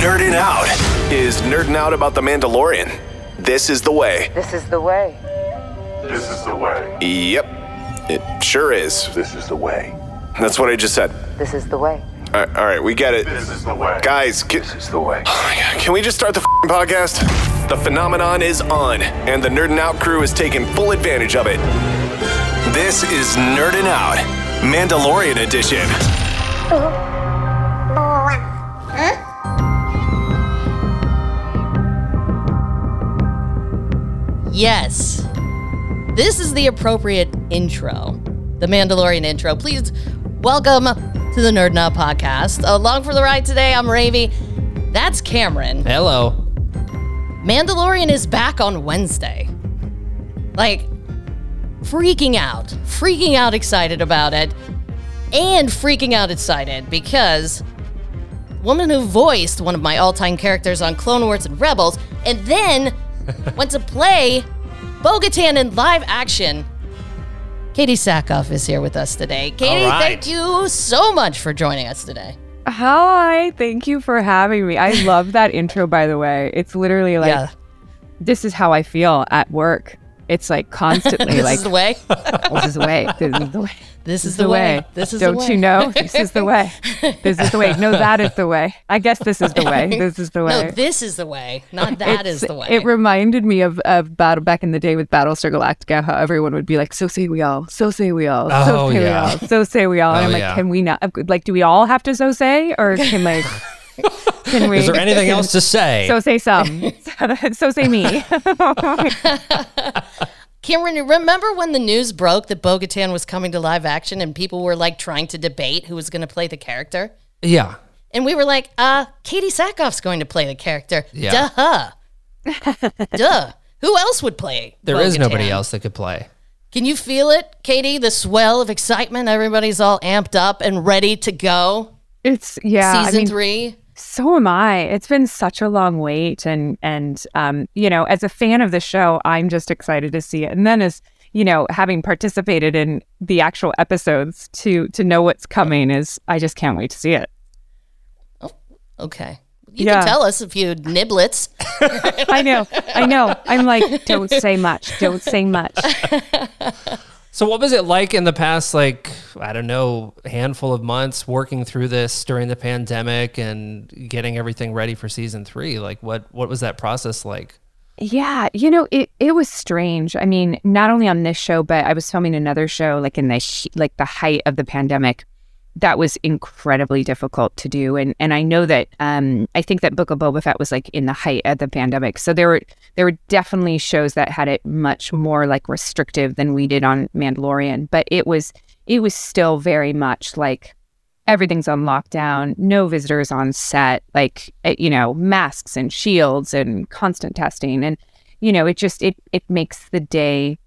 Nerding out is nerding out about the Mandalorian. This is the way. This is the way. This is the way. Yep, it sure is. This is the way. That's what I just said. This is the way. All right, all right we get it. This is the way. Guys, can, This is the way. Oh can we just start the f***ing podcast? The phenomenon is on, and the Nerding Out crew is taking full advantage of it. This is Nerding Out, Mandalorian edition. Uh-huh. Yes. This is the appropriate intro, the Mandalorian intro. Please welcome to the Nerd Now podcast. Along for the ride today, I'm Ravi. That's Cameron. Hello. Mandalorian is back on Wednesday. Like, freaking out, freaking out excited about it, and freaking out excited because woman who voiced one of my all-time characters on Clone Wars and Rebels, and then went to play Bo-Katan in live action. Katee Sackhoff is here with us today. Katie, All right. thank you so much for joining us today. Hi, thank you for having me. I love that intro, by the way. It's literally like, yeah, this is how I feel at work. It's like constantly this like, is the way. this is the way. This is the way. This is the way. This is Don't way. you know? This is the way. This is the way. No, that is the way. I guess this is the way. This is the way. No, this is the way, not that is It's- the way. It reminded me of, of battle back in the day with Battlestar Galactica, how everyone would be like, "So say we all, so say we all, so Oh, say yeah. we all, so say we all." And Oh, I'm like, yeah. can we not? Like, do we all have to so say, or can like, can we? Is there anything else to say? So say some. so say me. Cameron, remember when the news broke that Bo-Katan was coming to live action and people were like trying to debate who was going to play the character? yeah. And we were like, uh, Katee Sackhoff's going to play the character. Yeah. Duh. Duh. Who else would play? There is nobody Bo-Katan? else that could play. Can you feel it, Katie? The swell of excitement. Everybody's all amped up and ready to go. It's yeah. I Season mean, three. So am I. It's been such a long wait, and and um, you know, as a fan of the show, I'm just excited to see it. And then as you know, having participated in the actual episodes to to know what's coming is, I just can't wait to see it. Oh, Okay. You Yeah. can tell us if you niblets. I know, I know. I'm like, don't say much, don't say much. So, what was it like in the past, like, I don't know, handful of months working through this during the pandemic and getting everything ready for season three? Like, what, what was that process like? Yeah, you know, it it was strange. I mean, not only on this show, but I was filming another show like in the like the height of the pandemic. That was incredibly difficult to do, and and I know that um I think that Book of Boba Fett was like in the height of the pandemic. So there were there were definitely shows that had it much more like restrictive than we did on Mandalorian, but it was it was still very much like everything's on lockdown, no visitors on set, like eh, you know, masks and shields and constant testing. And you know, it just it it makes the day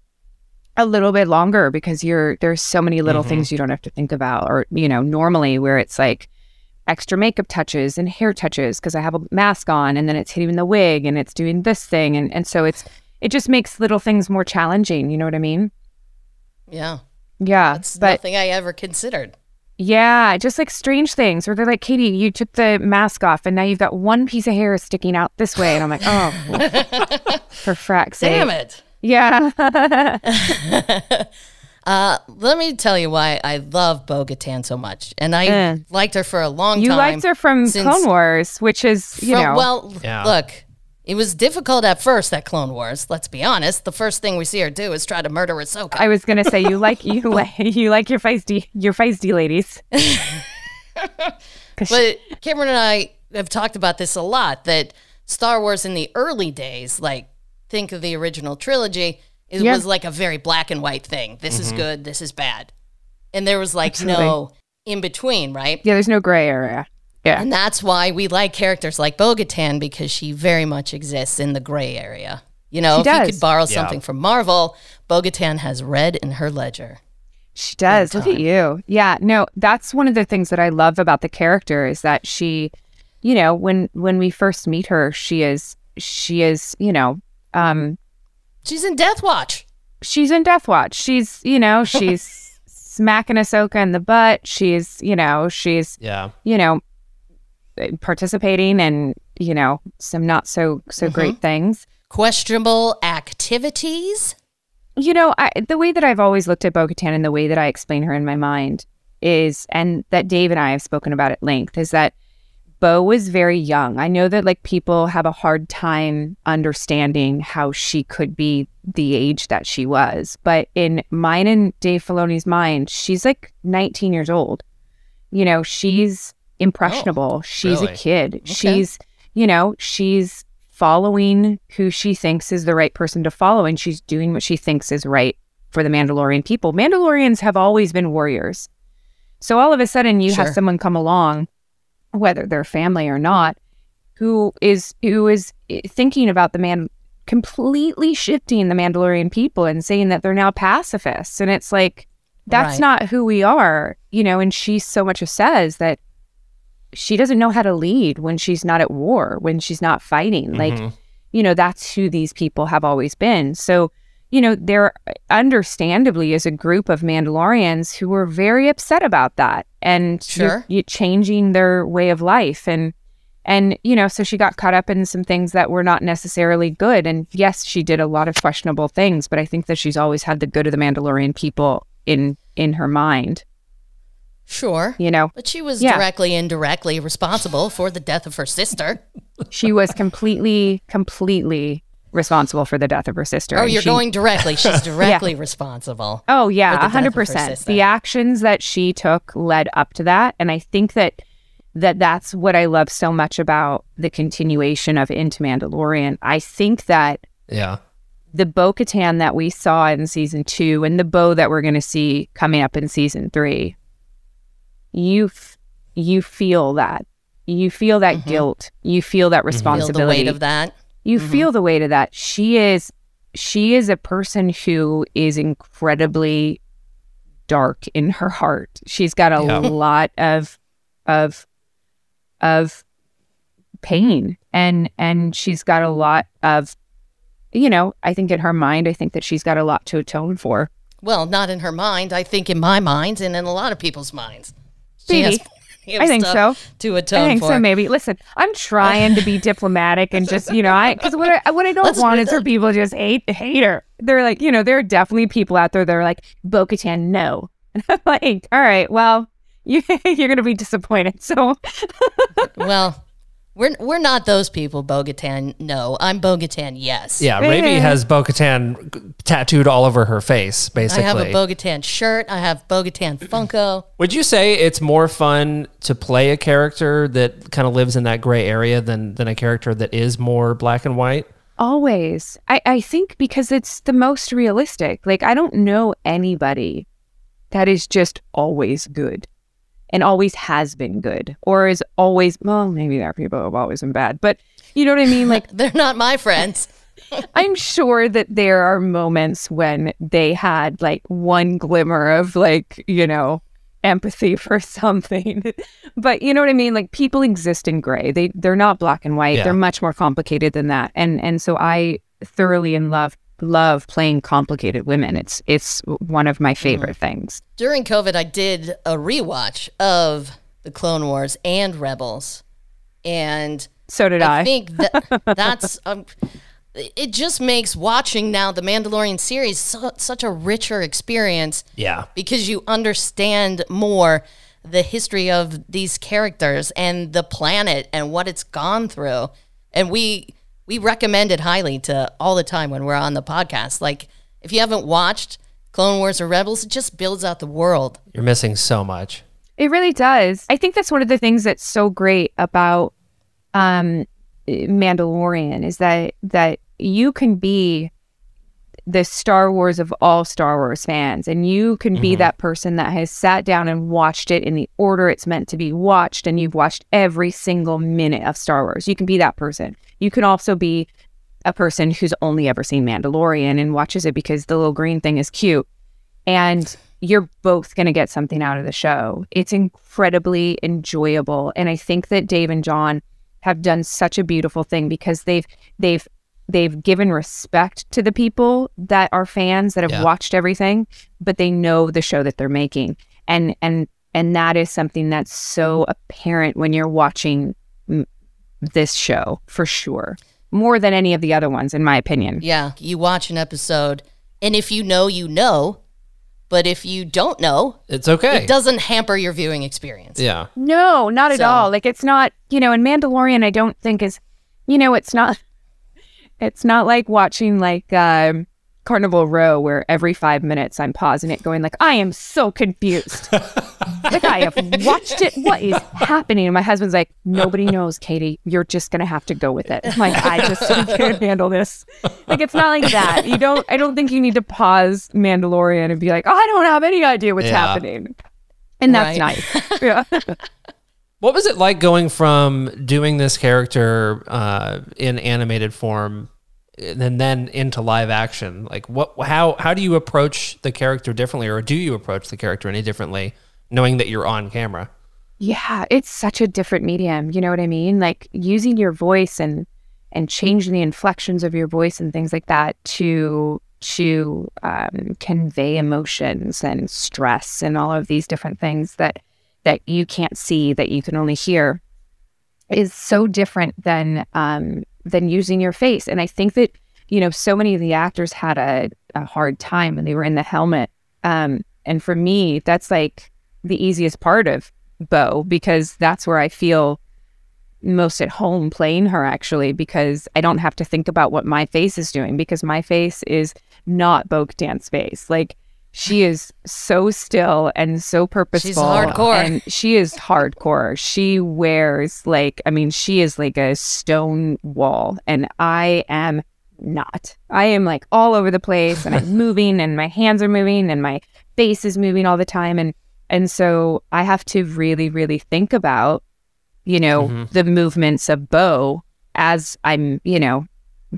a little bit longer because you're there's so many little Mhm. things you don't have to think about or you know, normally where it's like extra makeup touches and hair touches because I have a mask on and then it's hitting the wig and it's doing this thing and and so it's it just makes little things more challenging, you know what I mean? Yeah. Yeah, That's but nothing I ever considered. yeah, just like strange things where they're like, Katie, you took the mask off and now you've got one piece of hair sticking out this way. And I'm like, oh, for frak's sake. Damn it. Yeah. Uh, let me tell you why I love Bo Katan so much. And I liked her for a long you time. You liked her from since- Clone Wars, which is, you from- know, Well, Yeah. look, it was difficult at first at Clone Wars. Let's be honest. The first thing we see her do is try to murder Ahsoka. I was gonna say you like you like you like your feisty your feisty ladies. 'Cause she- But Cameron and I have talked about this a lot that Star Wars in the early days, like think of the original trilogy, it Yeah. was like a very black and white thing. This is mm-hmm. good, this is bad. And there was like Absolutely. no in between, right? yeah, there's no gray area. Yeah. And that's why we like characters like Bo-Katan because she very much exists in the gray area. You know, She if you does. could borrow Yeah. something from Marvel, Bo-Katan has red in her ledger. She does. Look at you. Yeah. No, that's one of the things that I love about the character is that she, you know, when when we first meet her, she is she is, you know, um She's in Death Watch. she's in Death Watch. She's, you know, she's smacking Ahsoka in the butt. She's, you know, she's, Yeah. you know, participating in, you know, some not so so great things. Questionable activities. You know, I, the way that I've always looked at Bo Katan and the way that I explain her in my mind is, and that Dave and I have spoken about at length, is that Bo was very young. I know that like people have a hard time understanding how she could be the age that she was, but in mine and Dave Filoni's mind, she's like 19 years old. You know, she's impressionable. Oh, she's really? a kid. She's, you know, she's following who she thinks is the right person to follow and she's doing what she thinks is right for the Mandalorian people. Mandalorians have always been warriors. So all of a sudden you Sure. have someone come along whether they're family or not who is who is thinking about the man completely shifting the Mandalorian people and saying that they're now pacifists and it's like that's Right. not who we are, you know, and she so much says that she doesn't know how to lead when she's not at war, when she's not fighting. Mm-hmm. Like, you know, that's who these people have always been. So, you know, there understandably is a group of Mandalorians who were very upset about that and you're- you're changing their way of life and and you know so she got caught up in some things that were not necessarily good and yes she did a lot of questionable things but i think that she's always had the good of the mandalorian people in in her mind Sure. you know But she was Yeah. directly, indirectly responsible for the death of her sister. she was completely completely responsible for the death of her sister Oh, you're she- going directly. She's directly responsible. Oh yeah, a 100%. The actions that she took led up to that, and I think that that that's what I love so much about the continuation of Into Mandalorian. I think that Yeah. the Bo Katan that we saw in season two and the Bo that we're going to see coming up in season three, you f- you feel that. You feel that guilt. You feel that Mm-hmm. Feel responsibility the weight of that. You mm-hmm. feel the weight of that she is she is a person who is incredibly dark in her heart she's got a Yeah. lot of of of pain and and she's got a lot of you know i think in her mind i think that she's got a lot to atone for Well, not in her mind. I think in my mind and in a lot of people's minds. She has plenty of I think so. To atone I think for. so. Maybe. Listen, I'm trying to be diplomatic and just, you know, I because what I what I don't Let's- want is for people just hate hate her. They're like, you know, there are definitely people out there that are like, Bo-Katan, no. And I'm like, all right, well, you you're gonna be disappointed. So Well, we're we're not those people, Bo-Katan. No, I'm Bo-Katan. Yes. Yeah. Ravi has Bo Katan tattooed all over her face, basically. I basically. have a Bo-Katan shirt. I have Bo-Katan Funko. Would you say it's more fun to play a character that kind of lives in that gray area than than a character that is more black and white? always, I I think because it's the most realistic. Like I don't know anybody that is just always good. And always has been good, or is always well. Maybe there are people who have always been bad, but you know what I mean. Like They're not my friends. I'm sure that there are moments when they had like one glimmer of like, you know, empathy for something. but you know what I mean? Like people exist in gray. They they're not black and white. Yeah. They're much more complicated than that. And and so I thoroughly in love love playing complicated women. It's it's one of my favorite things. During COVID, I did a rewatch of the Clone Wars and Rebels, and So did I. I think that that's um, it. Just makes watching now the Mandalorian series so, such a richer experience Yeah. because you understand more the history of these characters and the planet and what it's gone through. And we we recommend it highly to all the time when we're on the podcast. Like if you haven't watched Clone Wars or Rebels, it just builds out the world. You're missing so much. It really does. I think that's one of the things that's so great about um, Mandalorian is that that you can be the Star Wars of all Star Wars fans. And you can be mm-hmm. that person that has sat down and watched it in the order it's meant to be watched, and you've watched every single minute of Star Wars. You can be that person. You can also be a person who's only ever seen Mandalorian and watches it because the little green thing is cute. And you're both going to get something out of the show. It's incredibly enjoyable. And I think that Dave and John have done such a beautiful thing because they've they've they've given respect to the people that are fans that have Yeah. watched everything, but they know the show that they're making. And and and that is something that's so apparent when you're watching mm, this show for sure. More than any of the other ones in my opinion. Yeah, you watch an episode, and if you know, you know. But if you don't know, It's okay. it doesn't hamper your viewing experience. yeah. No, not at all. Like it's not, you know, in Mandalorian I don't think is you know, it's not it's not like watching like um Carnival Row where every five minutes I'm pausing it going like, I am so confused. like I have watched it. What is happening? And my husband's like, Nobody knows, Katie. You're just gonna have to go with it. I'm like, I just can't handle this. Like it's not like that. You don't I don't think you need to pause Mandalorian and be like, "Oh, I don't have any idea what's Yeah. happening. And that's Right. nice. Yeah. What was it like going from doing this character uh, in animated form and then into live action? Like, what? How? How do you approach the character differently, or do you approach the character any differently, knowing that you're on camera? Yeah, it's such a different medium. You know what I mean? Like using your voice and and changing the inflections of your voice and things like that to to um, convey emotions and stress and all of these different things that that you can't see that you can only hear is so different than um, than using your face. And I think that you know so many of the actors had a, a hard time when they were in the helmet. Um, and for me, that's like the easiest part of Bo because that's where I feel most at home playing her actually because I don't have to think about what my face is doing because my face is not Bo dance face. Like she is so still and so purposeful. hardcore. And she is hardcore. She wears like I mean, she is like a stone wall and I am not. I am like all over the place and I'm moving and my hands are moving and my face is moving all the time and and so I have to really really think about you know mm-hmm. the movements of Bo as I'm you know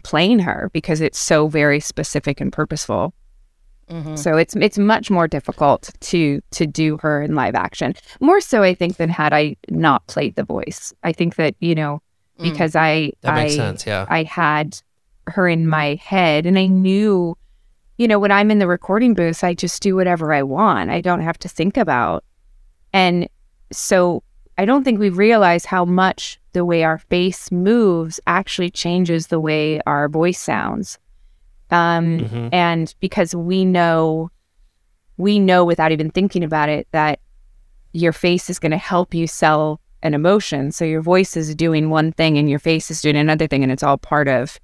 playing her because it's so very specific and purposeful. Mm-hmm. So it's it's much more difficult to to do her in live action. More so I think than had I not played the voice. I think that, you know, mm. because I That makes I, sense, yeah. I had her in my head and I knew, you know, when I'm in the recording booth, I just do whatever I want. I don't have to think about. And so I don't think we realize how much the way our face moves actually changes the way our voice sounds. Um, Mhm. and because we know, we know without even thinking about it that your face is going to help you sell an emotion. So your voice is doing one thing and your face is doing another thing, and it's all part of,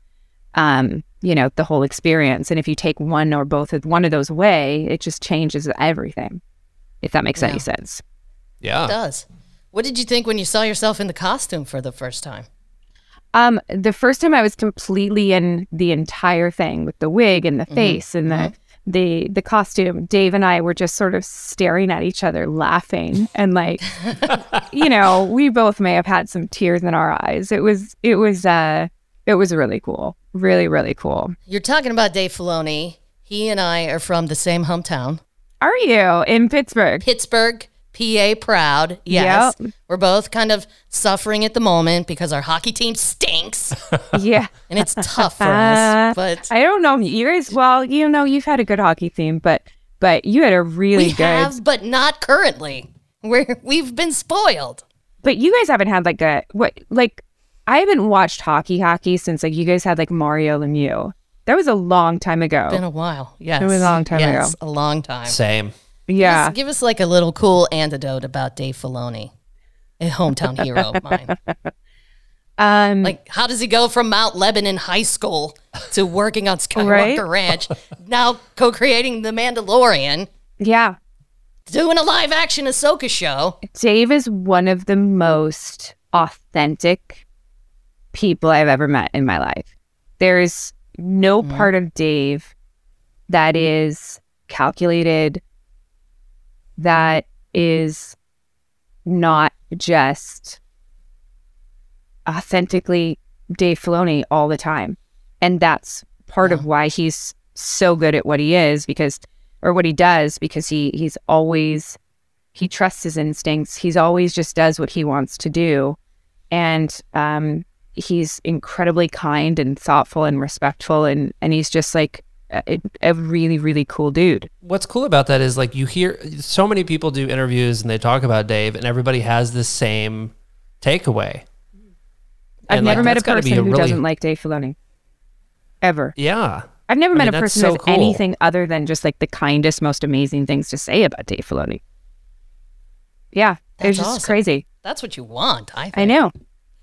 um, you know, the whole experience. And if you take one or both of one of those away, it just changes everything. If that makes any sense. Yeah. It does. What did you think when you saw yourself in the costume for the first time? Um, the first time I was completely in the entire thing with the wig and the face and the the the costume. Dave and I were just sort of staring at each other, laughing, and like, you know, we both may have had some tears in our eyes. It was it was uh it was really cool, really really cool. You're talking about Dave Filoni. He and I are from the same hometown, Are you in Pittsburgh? Pittsburgh, PA proud. Yes. We're both kind of suffering at the moment because our hockey team stinks yeah. and it's tough for Uh, us. But I don't know. You guys, well, you know, you've had a good hockey team, but but you had a really we good. have, but not currently. We're, we've been spoiled. But you guys haven't had like a what like I haven't watched hockey hockey since like you guys had like Mario Lemieux. That was a long time ago. Been a while. Yes. It was a long time yes, ago. a long time. Same. Yeah. Just give us like a little cool antidote about Dave Filoni, a hometown hero of mine. Um Like, how does he go from Mount Lebanon High School to working on Skywalker Right? Ranch, now co-creating The Mandalorian, yeah. doing a live-action Ahsoka show? Dave is one of the most authentic people I've ever met in my life. There's no part of Dave that is calculated, that is not just authentically Dave Filoni all the time. And that's part of why he's so good at what he is because or what he does because he he's always he trusts his instincts. He's always just does what he wants to do. And um he's incredibly kind and thoughtful and respectful and and he's just like a, a really really cool dude. What's cool about that is like you hear so many people do interviews and they talk about Dave, and everybody has the same takeaway. I've And, like, never met a that's person who really- doesn't like Dave Filoni. Ever. Yeah, I've never I met mean, a person so who has cool. anything other than just like the kindest, most amazing things to say about Dave Filoni. Yeah, That's it's just awesome. crazy. That's what you want. I think. I know.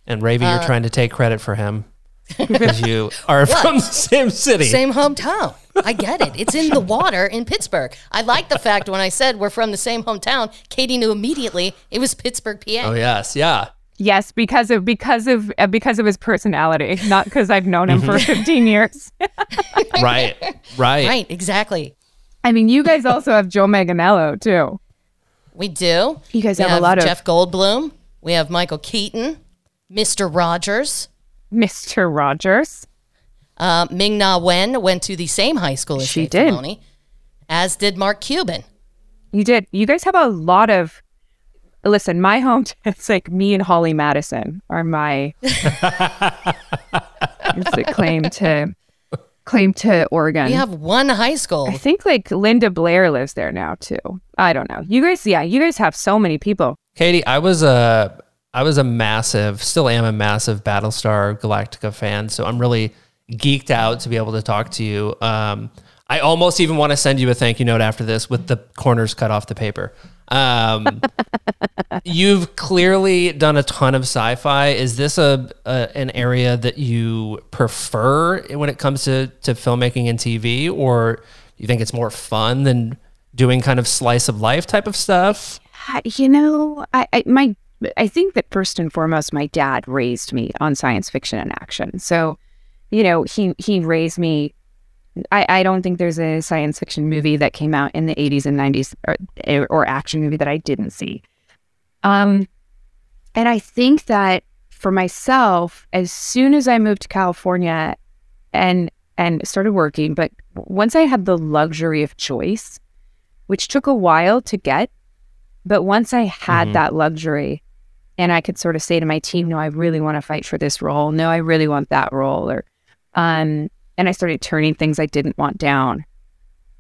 and Ravi, Uh, you're trying to take credit for him because you are from the same city. Same hometown. I get it. It's in the water in Pittsburgh. I like the fact when I said we're from the same hometown, Katie knew immediately it was Pittsburgh, PA. Oh yes, yeah. Yes, because of because of uh, because of his personality, not because I've known him for 15 years. Right, right. Right, exactly. I mean, you guys also have Joe Manganiello too. We do. You guys We have a lot of- Jeff Goldblum. We have Michael Keaton, Mr. Rogers. Mr. Rogers. Uh, Ming Na Wen went to the same high school as She Dave did. Filoni, as did Mark Cuban. You did. You guys have a lot of. Listen, my home. It's like me and Holly Madison are my. it's a claim to claim to Oregon. We have one high school. I think like Linda Blair lives there now too. I don't know. You guys, yeah, you guys have so many people. Katie, I was a I was a massive, still am a massive Battlestar Galactica fan, so I'm really geeked out to be able to talk to you. Um, I almost even want to send you a thank you note after this with the corners cut off the paper. Um, you've clearly done a ton of sci-fi. Is this a, a an area that you prefer when it comes to to filmmaking and TV, or you think it's more fun than doing kind of slice of life type of stuff? You know, I, I my I think that first and foremost, my dad raised me on science fiction and action. So, you know, he he raised me. I, I don't think there's a science fiction movie that came out in the 80s and 90s or, or action movie that I didn't see. Um, and I think that for myself, as soon as I moved to California and and started working, but once I had the luxury of choice, which took a while to get, but once I had that luxury and I could sort of say to my team, no, I really want to fight for this role. No, I really want that role. Or, um, and I started turning things I didn't want down.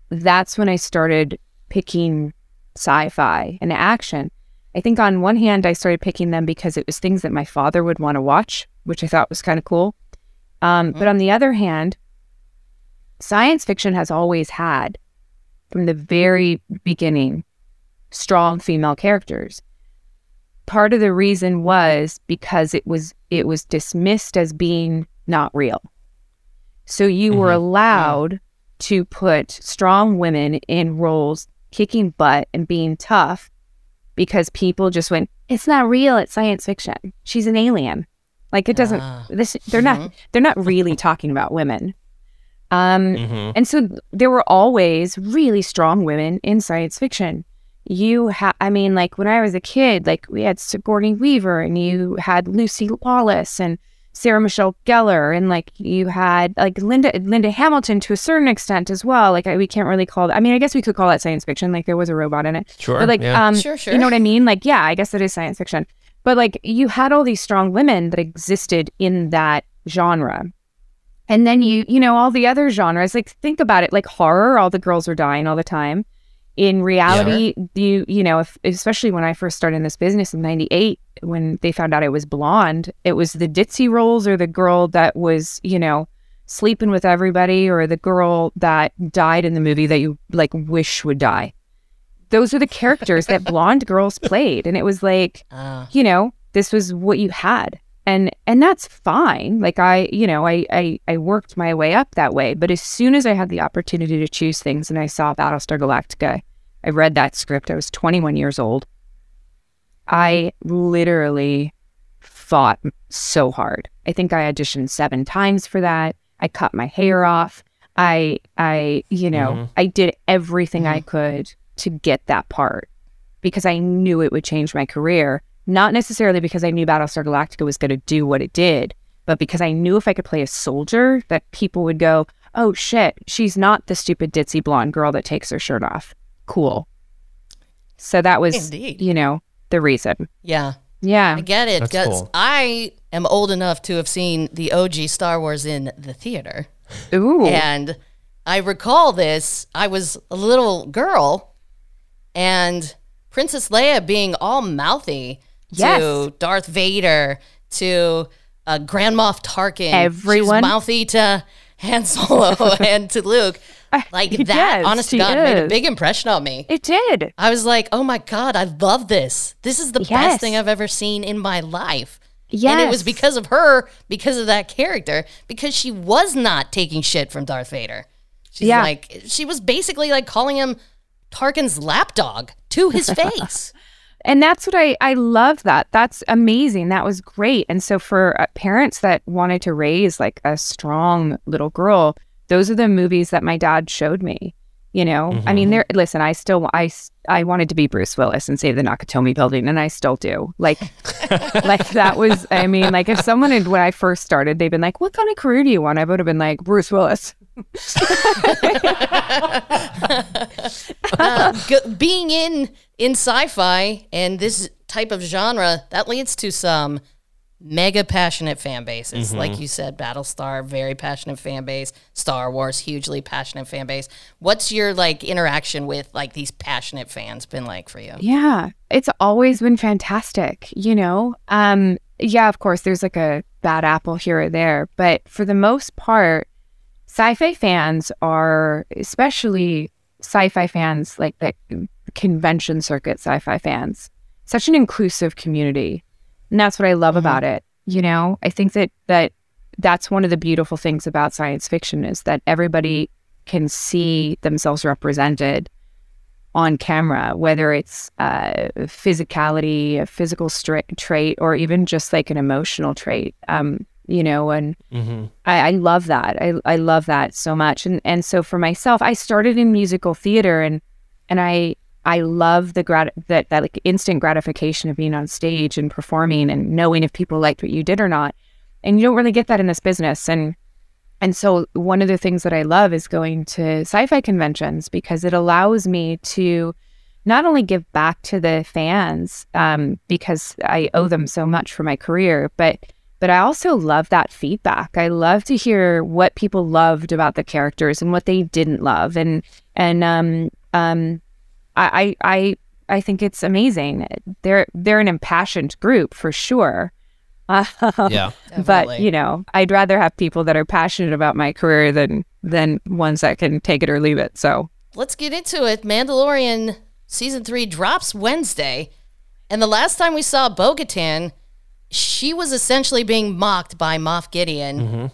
That's when I started picking sci fi and action. I think on one hand, I started picking them because it was things that my father would want to watch, which I thought was kind of cool. Um, But on the other hand, science fiction has always had, from the very beginning, strong female characters. Part of the reason was because it was it was dismissed as being not real. So you were mm-hmm. allowed to put strong women in roles kicking butt and being tough because people just went, it's not real, it's science fiction. She's an alien. Like it doesn't ah. this they're not mm-hmm. they're not really talking about women. Um mm-hmm. and so there were always really strong women in science fiction. You had, I mean, like when I was a kid, like we had Sigourney Weaver and you had Lucy Lawless and Sarah Michelle Gellar and like you had like Linda Linda Hamilton to a certain extent as well. Like I, we can't really call that. I mean, I guess we could call that science fiction. Like there was a robot in it. Sure, But like, yeah. um, Sure, sure. You know what I mean? Like, yeah, I guess it is science fiction. But like you had all these strong women that existed in that genre. And then you, you know, all the other genres, like think about it, like horror, all the girls are dying all the time. In reality, you, you know, if, especially when I first started in this business in 98, when they found out I was blonde, it was the ditzy roles or the girl that was, you know, sleeping with everybody or the girl that died in the movie that you like wish would die. Those are the characters that blonde girls played. And it was like, Ah. you know, this was what you had. And and that's fine. Like I, you know, I, I I worked my way up that way. But as soon as I had the opportunity to choose things and I saw Battlestar Galactica, I read that script. I was 21 years old. I literally fought so hard. I think I auditioned seven times for that. I cut my hair off. I I you know Mhm. I did everything I could to get that part because I knew it would change my career. Not necessarily because I knew Battlestar Galactica was going to do what it did, but because I knew if I could play a soldier, that people would go, "Oh shit, she's not the stupid ditzy blonde girl that takes her shirt off." Cool. So that was, Indeed. you know, the reason. Yeah. Yeah. I get it. That's 'cause cool. I am old enough to have seen the OG Star Wars in the theater. Ooh. And I recall this. I was a little girl, and Princess Leia being all mouthy to Darth Vader, to uh, Grand Moff Tarkin. Everyone- She's mouthy to Han Solo and to Luke. Like that, yes, honest to God, made a big impression on me. It did. I was like, oh my God, I love this. This is the Yes. best thing I've ever seen in my life. And it was because of her, because of that character, because she was not taking shit from Darth Vader. She's Yeah. like, she was basically like calling him Tarkin's lapdog to his face. And that's what I I love that. That's amazing. That was great. And so for uh, parents that wanted to raise like a strong little girl, those are the movies that my dad showed me. You know, I mean, there. Listen, I still, I, I wanted to be Bruce Willis and save the Nakatomi Building, and I still do. Like, like that was. I mean, like if someone had when I first started, they'd been like, "What kind of career do you want?" I would have been like, "Bruce Willis." Uh, g- being in in sci-fi and this type of genre, that leads to some mega passionate fan bases. Like you said, Battlestar, very passionate fan base. Star Wars, hugely passionate fan base. What's your like interaction with like these passionate fans been like for you? Yeah, it's always been fantastic, you know? Um yeah, of course there's like a bad apple here or there, but for the most part sci-fi fans are especially sci-fi fans like the convention circuit sci-fi fans. Such an inclusive community. And that's what I love about it. You know, I think that that that's one of the beautiful things about science fiction is that everybody can see themselves represented on camera, whether it's uh, physicality, a physical stra- trait, or even just like an emotional trait. Um, you know, and I, I love that. I, I love that so much. And and so for myself, I started in musical theater, and and I I love the grat that that like instant gratification of being on stage and performing and knowing if people liked what you did or not. And you don't really get that in this business. And and so one of the things that I love is going to sci-fi conventions because it allows me to not only give back to the fans um, because I owe them so much for my career, but but I also love that feedback. I love to hear what people loved about the characters and what they didn't love, and and um um I I I, I think it's amazing. They're they're an impassioned group for sure. Yeah. but Definitely. you know, I'd rather have people that are passionate about my career than than ones that can take it or leave it. So Let's get into it. Mandalorian season three drops Wednesday. And the last time we saw Bo Katan, she was essentially being mocked by Moff Gideon mm-hmm.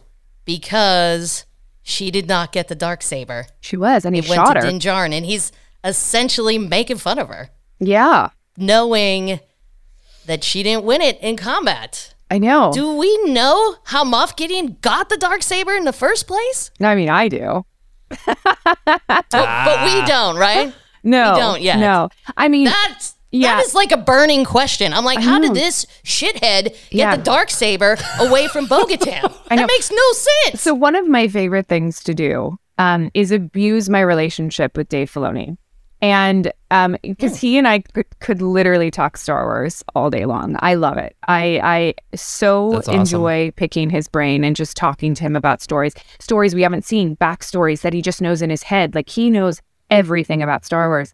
because she did not get the dark saber. she was, and he It went shot to her. Din Djarin, and he's essentially making fun of her, yeah, knowing that she didn't win it in combat. I know. Do we know how Moff Gideon got the dark saber in the first place? No, I mean, I do. But we ah. don't, right? No, We don't yet. No, I mean, That's Yeah. that is like a burning question. I'm like, I how did this shithead get Yeah. the dark saber away from Bo-Katan? Know. that makes no sense. So one of my favorite things to do um, is abuse my relationship with Dave Filoni, and because he and I could, could literally talk Star Wars all day long. I love it. I I so awesome. enjoy picking his brain and just talking to him about stories, stories we haven't seen, backstories that he just knows in his head. Like he knows everything about Star Wars.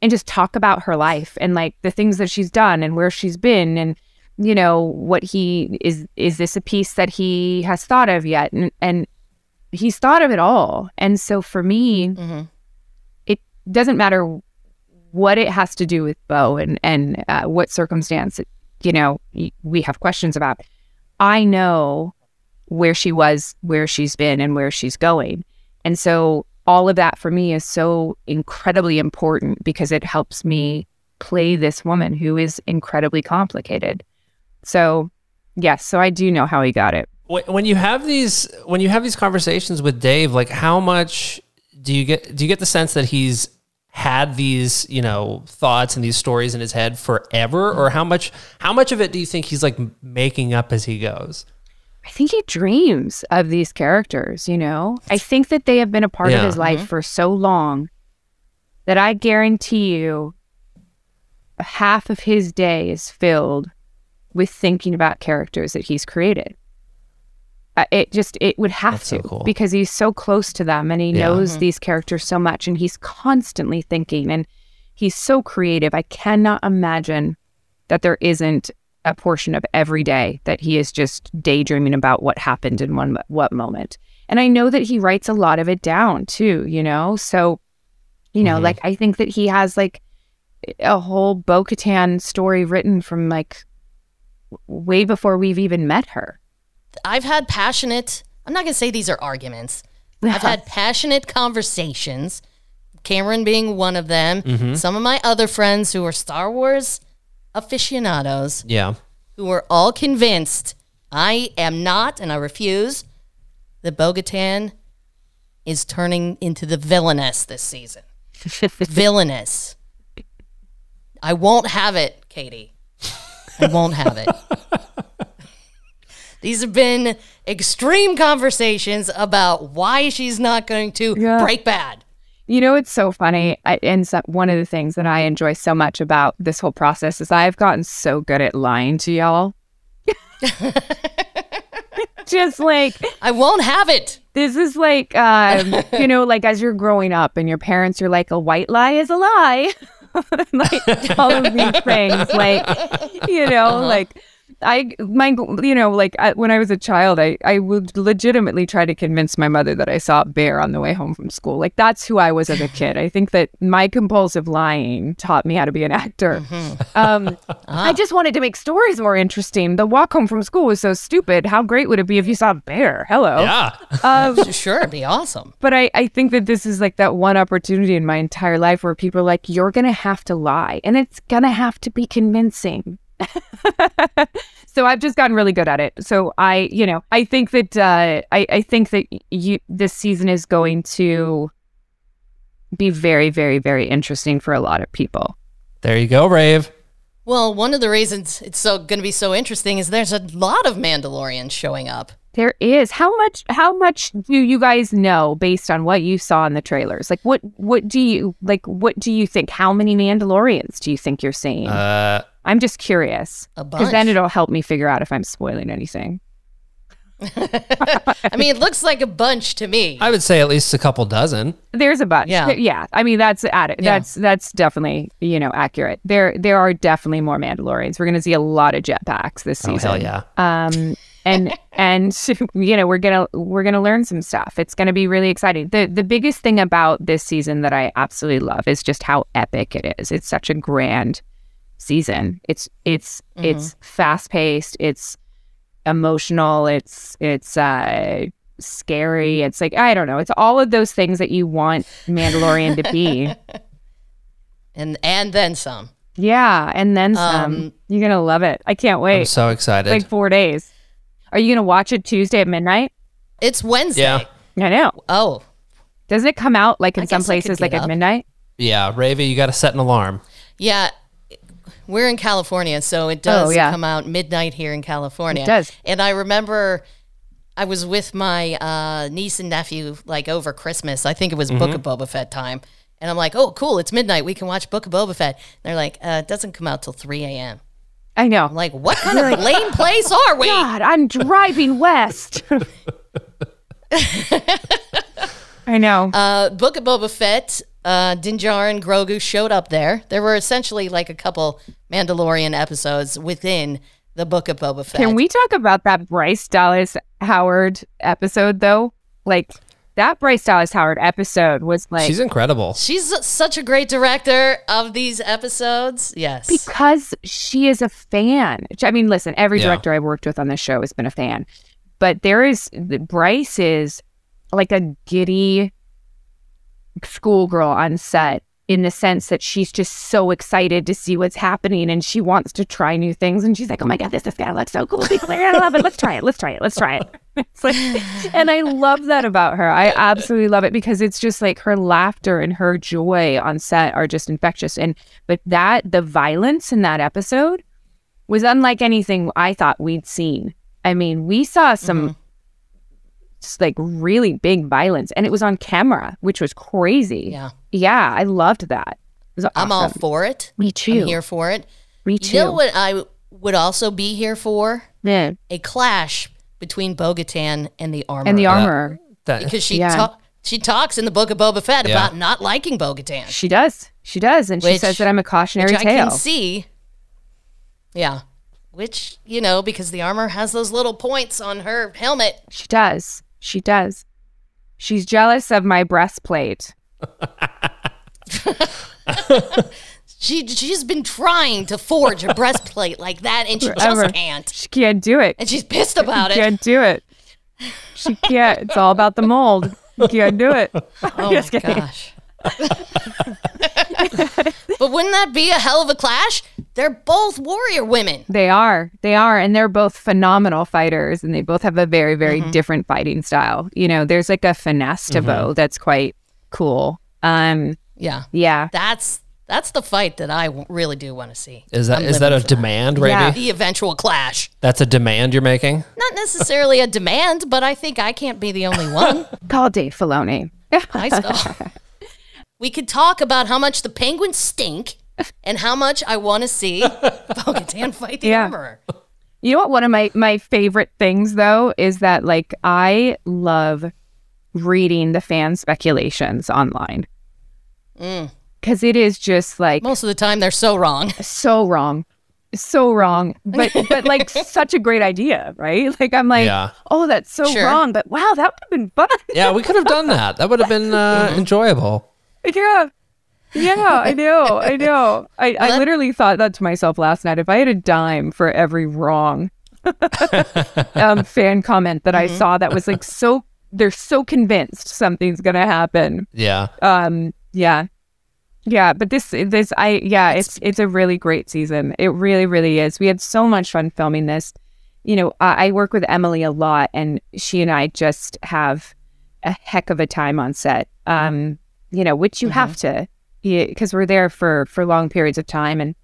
and just talk about her life and like the things that she's done and where she's been and you know, what he is is this a piece that he has thought of yet? And and he's thought of it all. And so for me, it doesn't matter what it has to do with Bo and and uh, what circumstance you know we have questions about. I know where she was, where she's been, and where she's going, and so all of that for me is so incredibly important because it helps me play this woman who is incredibly complicated. So, yes, so I do know how he got it. When you have these when you have these conversations with Dave, like how much do you get do you get the sense that he's had these, you know, thoughts and these stories in his head forever or how much how much of it do you think he's like making up as he goes? I think he dreams of these characters, you know? I think that they have been a part of his life Mhm. for so long that I guarantee you half of his day is filled with thinking about characters that he's created. Uh, it just it would have That's so to cool. because he's so close to them and he Yeah. knows Mhm. these characters so much and he's constantly thinking and he's so creative. I cannot imagine that there isn't a portion of every day that he is just daydreaming about what happened in one what moment. And I know that he writes a lot of it down too, you know? So, you know, Mhm. like I think that he has like a whole Bo Katan story written from like way before we've even met her. I've had passionate, I'm not going to say these are arguments. I've had passionate conversations, Cameron being one of them. Mhm. Some of my other friends who are Star Wars aficionados Yeah. who are all convinced I am not, and I refuse, that Bo Katan is turning into the villainess this season. villainess. I won't have it, Katie. I won't have it. These have been extreme conversations about why she's not going to break bad. You know, it's so funny. I, and so, one of the things that I enjoy so much about this whole process is I've gotten so good at lying to y'all. Just like I won't have it. This is like, um, you know, like as you're growing up and your parents are like, a white lie is a lie. like all of these things, like, you know, like I, my, you know, like I, when I was a child, I, I would legitimately try to convince my mother that I saw a bear on the way home from school. Like that's who I was as a kid. I think that my compulsive lying taught me how to be an actor. Um, I just wanted to make stories more interesting. The walk home from school was so stupid. How great would it be if you saw a bear? Hello. Yeah. Um, sure, it'd be awesome. but I, I think that this is like that one opportunity in my entire life where people are like, you're going to have to lie and it's going to have to be convincing. so I've just gotten really good at it. So I, you know, I think that, uh, I, I think that you, this season is going to be very, very, very interesting for a lot of people. There you go, Rave. Well, one of the reasons it's so going to be so interesting is there's a lot of Mandalorians showing up. There is how much how much do you guys know based on what you saw in the trailers? Like what what do you like what do you think? How many Mandalorians do you think you're seeing? Uh, I'm just curious. Because then it'll help me figure out if I'm spoiling anything. I mean, it looks like a bunch to me. I would say at least a couple dozen. There's a bunch. Yeah. Yeah. I mean that's added. Yeah. That's that's definitely, you know, accurate. There there are definitely more Mandalorians. We're gonna see a lot of jetpacks this season. Oh, season. hell yeah. um and and you know we're gonna we're gonna learn some stuff. It's gonna be really exciting. The the biggest thing about this season that i absolutely love is just how epic it is. It's such a grand season. It's it's it's fast paced it's emotional. It's it's uh scary. It's like i don't know. It's all of those things that you want mandalorian to be. And and then some. yeah and then some. Um, you're gonna love it. I can't wait. I'm so excited. like four days. Are you gonna watch it Tuesday at midnight? It's Wednesday. yeah. I know. Oh, Doesn't it come out like in I some guess I could places like get at midnight? Yeah, Ravi, you got to set an alarm. yeah. We're in California, so it does Oh, yeah. come out midnight here in California. It does. And I remember I was with my uh, niece and nephew like over Christmas. I think it was Book of Mm-hmm. Boba Fett time. And I'm like, oh, cool, it's midnight. We can watch Book of Boba Fett. they're like, uh, it doesn't come out till 3 a.m. I know. I'm like, what kind of lame place are we? God, I'm driving west. I know. Uh, Book of Boba Fett, uh, Din Djarin and Grogu showed up there. There were essentially like a couple Mandalorian episodes within the Book of Boba Fett. Can we talk about that Bryce Dallas Howard episode though? Like that Bryce Dallas Howard episode was like She's incredible. She's such a great director of these episodes. Yes. because she is a fan. I mean, listen, every Yeah. director I've worked with on this show has been a fan, but there is Bryce is like a giddy schoolgirl on set in the sense that she's just so excited to see what's happening and she wants to try new things and she's like, "Oh my god, this is gonna look so cool! Be clear, I love it. Let's try it. Let's try it. Let's try it." It's like, and I love that about her. I absolutely love it because it's just like her laughter and her joy on set are just infectious. And but that the violence in that episode was unlike anything I thought we'd seen. I mean, we saw some mm-hmm. just like really big violence, and it was on camera, which was crazy. Yeah. yeah, I loved that. Was I'm all for it. Me too. I'm here for it. Me too. You know what I would also be here for? Yeah. A clash between Bo-Katan and the armor. And the armor. That- because she Yeah. ta- she talks in the book of Boba Fett Yeah. about not liking Bo-Katan. She does. She does, and she says that I'm a cautionary which I tale. can see. Yeah. Which, you know, because the armor has those little points on her helmet. She does. She does. She's jealous of my breastplate. She she's been trying to forge a breastplate like that and she Forever. just can't. She can't do it. And she's pissed about it. She it. can't do it. She can't. It's all about the mold. You can't do it. Oh Just my kidding. gosh. but wouldn't that be a hell of a clash? They're both warrior women. They are. They are. And they're both phenomenal fighters and they both have a very, very Mm-hmm. different fighting style. You know, there's like a finesse to Bo that's quite cool. Um, Yeah. yeah. That's that's the fight that I really do want to see. Is that I'm is that a for demand, Ravi? Yeah. The eventual clash. That's a demand you're making? Not necessarily a demand, but I think I can't be the only one. Call Dave Filoni. I s- we could talk about how much the penguins stink and how much I want to see Bo-Katan fight the Yeah. armorer. You know what? One of my my favorite things though is that like I love reading the fan speculations online Mm. Because it is just like Most of the time, they're so wrong. so wrong, so wrong, but but like such a great idea, right? Like I'm like, Yeah. oh, that's so Sure. wrong, but wow, that would have been fun. Yeah, we could have done that. That would have been uh, Mm-hmm. enjoyable. yeah. Yeah, I know, I know. I, I that- literally thought that to myself last night. If I had a dime for every wrong um, fan comment that I saw that was like so, they're so convinced something's gonna happen. Yeah. Um, yeah, yeah. But this, this, I, yeah, it's it's a really great season. It really, really is. We had so much fun filming this. You know, I, I work with Emily a lot, and she and I just have a heck of a time on set. Um, you know, which you have to, because we're there for for long periods of time, and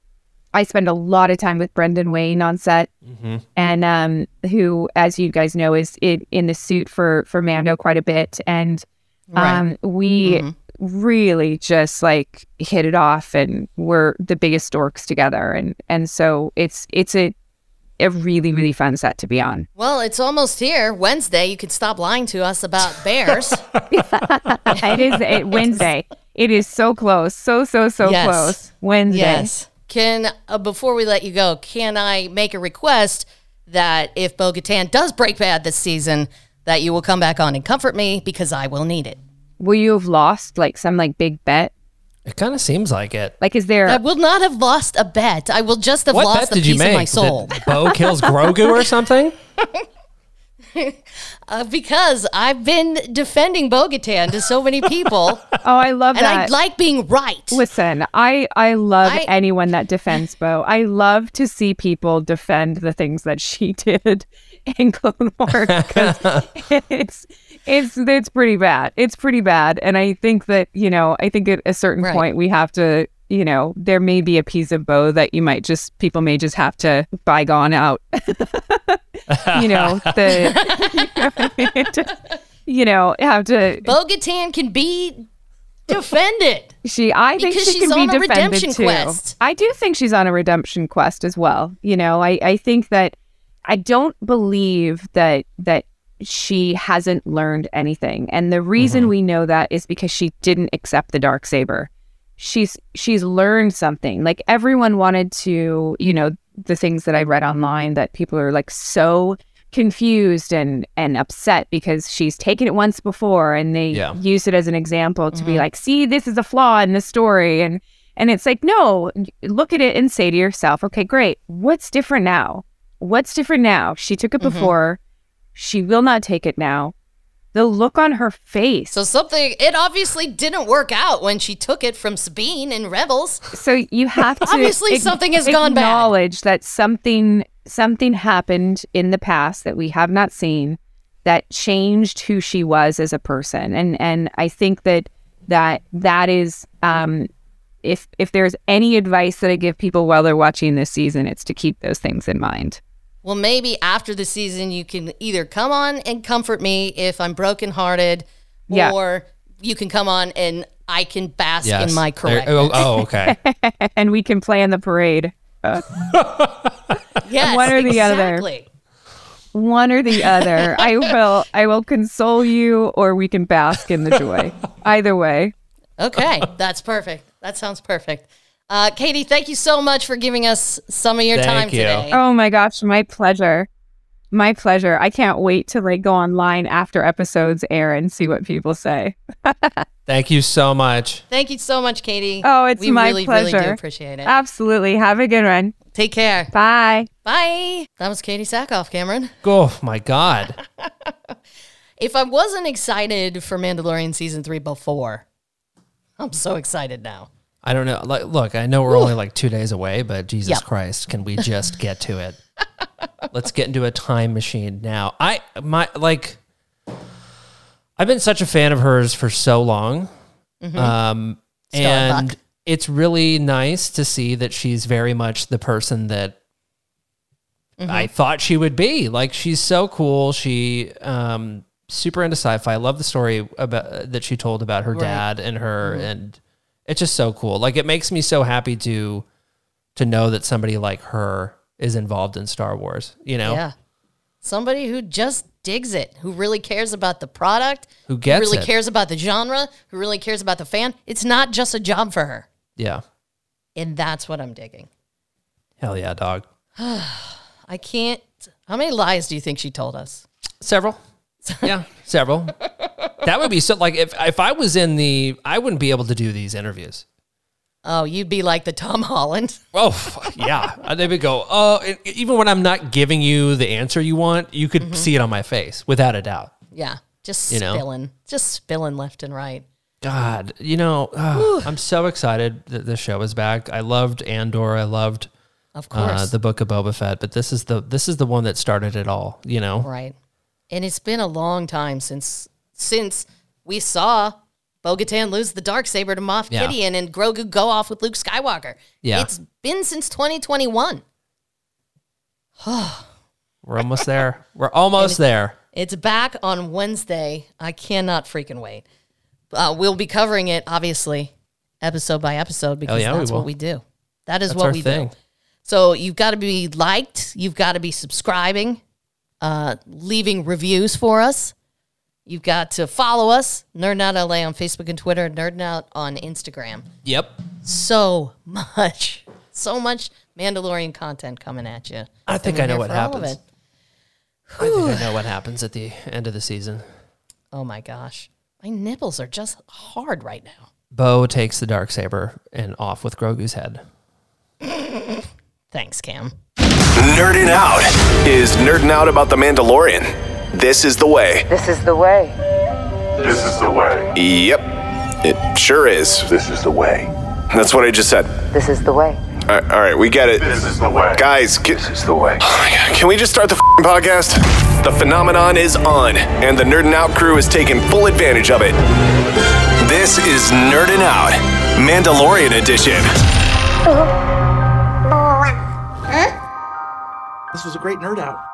I spend a lot of time with Brendan Wayne on set, and um, who, as you guys know, is in, in the suit for for Mando quite a bit, and Right. um, we really just like hit it off, and we're the biggest dorks together, and and so it's it's a a really really fun set to be on. Well, it's almost here. Wednesday, you could stop lying to us about bears. it is it, Wednesday. It is so close, so so so Yes. close. Wednesday. yes. Can uh, before we let you go, can I make a request that if Bo-Katan does break bad this season, that you will come back on and comfort me because I will need it. Will you have lost like some like big bet? It kind of seems like it. Like, is there? I will not have lost a bet. I will just have What lost bet a did you piece make? of my soul. That Bo kills Grogu or something? Uh, because I've been defending Bo-Katan to so many people, oh, I love that. and I like being right. Listen, I I love I- anyone that defends Bo. I love to see people defend the things that she did in Clone Wars because it's it's it's pretty bad. It's pretty bad, and I think that you know I think at a certain Right. point we have to you know there may be a piece of Bo that you might just people may just have to bygone out. you know the you know have to Bo-Katan can be defended. She, I think she she's can on be a defended redemption too. quest. I do think she's on a redemption quest as well. You know, I, I think that I don't believe that that she hasn't learned anything, and the reason Mm-hmm. we know that is because she didn't accept the dark saber. She's she's learned something. Like everyone wanted to, you know, the things that I read online that people are like so confused and and upset because she's taken it once before and they Yeah. use it as an example to be Mhm. like, see, this is a flaw in the story and and it's like, no, look at it and say to yourself, okay, great. What's different now? What's different now? She took it Mhm. before. She will not take it now. The look on her face. So something it obviously didn't work out when she took it from Sabine in Rebels. So you have to Obviously ag- something has gone bad. Acknowledge that something something happened in the past that we have not seen that changed who she was as a person, and and I think that that that is um if if there's any advice that I give people while they're watching this season, it's to keep those things in mind. Well, maybe after the season you can either come on and comfort me if I'm brokenhearted, Yeah. or you can come on and I can bask Yes. in my There- correct. oh, oh, okay. and we can plan the parade. Uh, yes, one or the other. one or the other. I will I will console you or we can bask in the joy. Either way. Okay, that's perfect. That sounds perfect. Uh, Katee, thank you so much for giving us some of your Thank time you. today. Oh my gosh, my pleasure. My pleasure. I can't wait to like go online after episodes air and see what people say. Thank you so much. Thank you so much, Katee. Oh, it's we my really, pleasure. really do appreciate it. Absolutely. Have a good one. Take care. Bye. Bye. That was Katee Sackhoff, Cameron. Oh my God. If I wasn't excited for Mandalorian season three before, I'm so excited now. I don't know. Like, look, I know we're only like two days away, but Jesus Yep. Christ, can we just get to it? Let's get into a time machine now. I my like, I've been such a fan of hers for so long, Mhm. um, and it's really nice to see that she's very much the person that Mm-hmm. I thought she would be. Like, she's so cool. She um, super into sci-fi. I love the story about that she told about her Right. dad and her, Mhm. and it's just so cool. Like, it makes me so happy to to know that somebody like her is involved in Star Wars. You know, Yeah. Somebody who just digs it, who really cares about the product, Who gets really it. cares about the genre, who really cares about the fan. It's not just a job for her. yeah. And that's what I'm digging. Hell yeah, dog. I can't. How many lies do you think she told us? Several. Yeah, several. That would be so. Like, if if I was in the, I wouldn't be able to do these interviews. Oh, you'd be like the Tom Holland. Oh, yeah. They would go, oh, even when I'm not giving you the answer you want, you could Mm-hmm. see it on my face without a doubt. Yeah. Just You know? spilling. Just spilling left and right. God, you know, ugh, I'm so excited that the show is back. I loved Andor. I loved, Of uh, course. the Book of Boba Fett. But this is the this is the one that started it all. You know, Right. And it's been a long time since since we saw Bo-Katan lose the dark saber to Moff Yeah. Gideon and Grogu go off with Luke Skywalker. Yeah. It's been since 2021. we're almost there. We're almost there. It's back on Wednesday. I cannot freaking wait. Uh, we'll be covering it, obviously, episode by episode because yeah, we that's what we do. That is That's what we thing. do. So you've got to be liked. You've got to be subscribing, uh, leaving reviews for us. You've got to follow us, Nerd Out LA on Facebook and Twitter, Nerd Out on Instagram. Yep. So much, so much Mandalorian content coming at you. I think I know what for all of happens. I think I know what happens at the end of the season. Oh my gosh, my nipples are just hard right now. Bo takes the dark saber and off with Grogu's head. Thanks, Cam. Nerding out is nerding out about the Mandalorian. This is the way. This is the way. This is the way. Yep, it sure is. This is the way. That's what I just said. This is the way. All right, all right we get it. This is the way. Guys, can, This is the way. Oh can we just start the f***ing podcast? The phenomenon is on, and the Nerding Out crew is taking full advantage of it. This is Nerding Out, Mandalorian edition. Uh-huh. This was a great nerd out.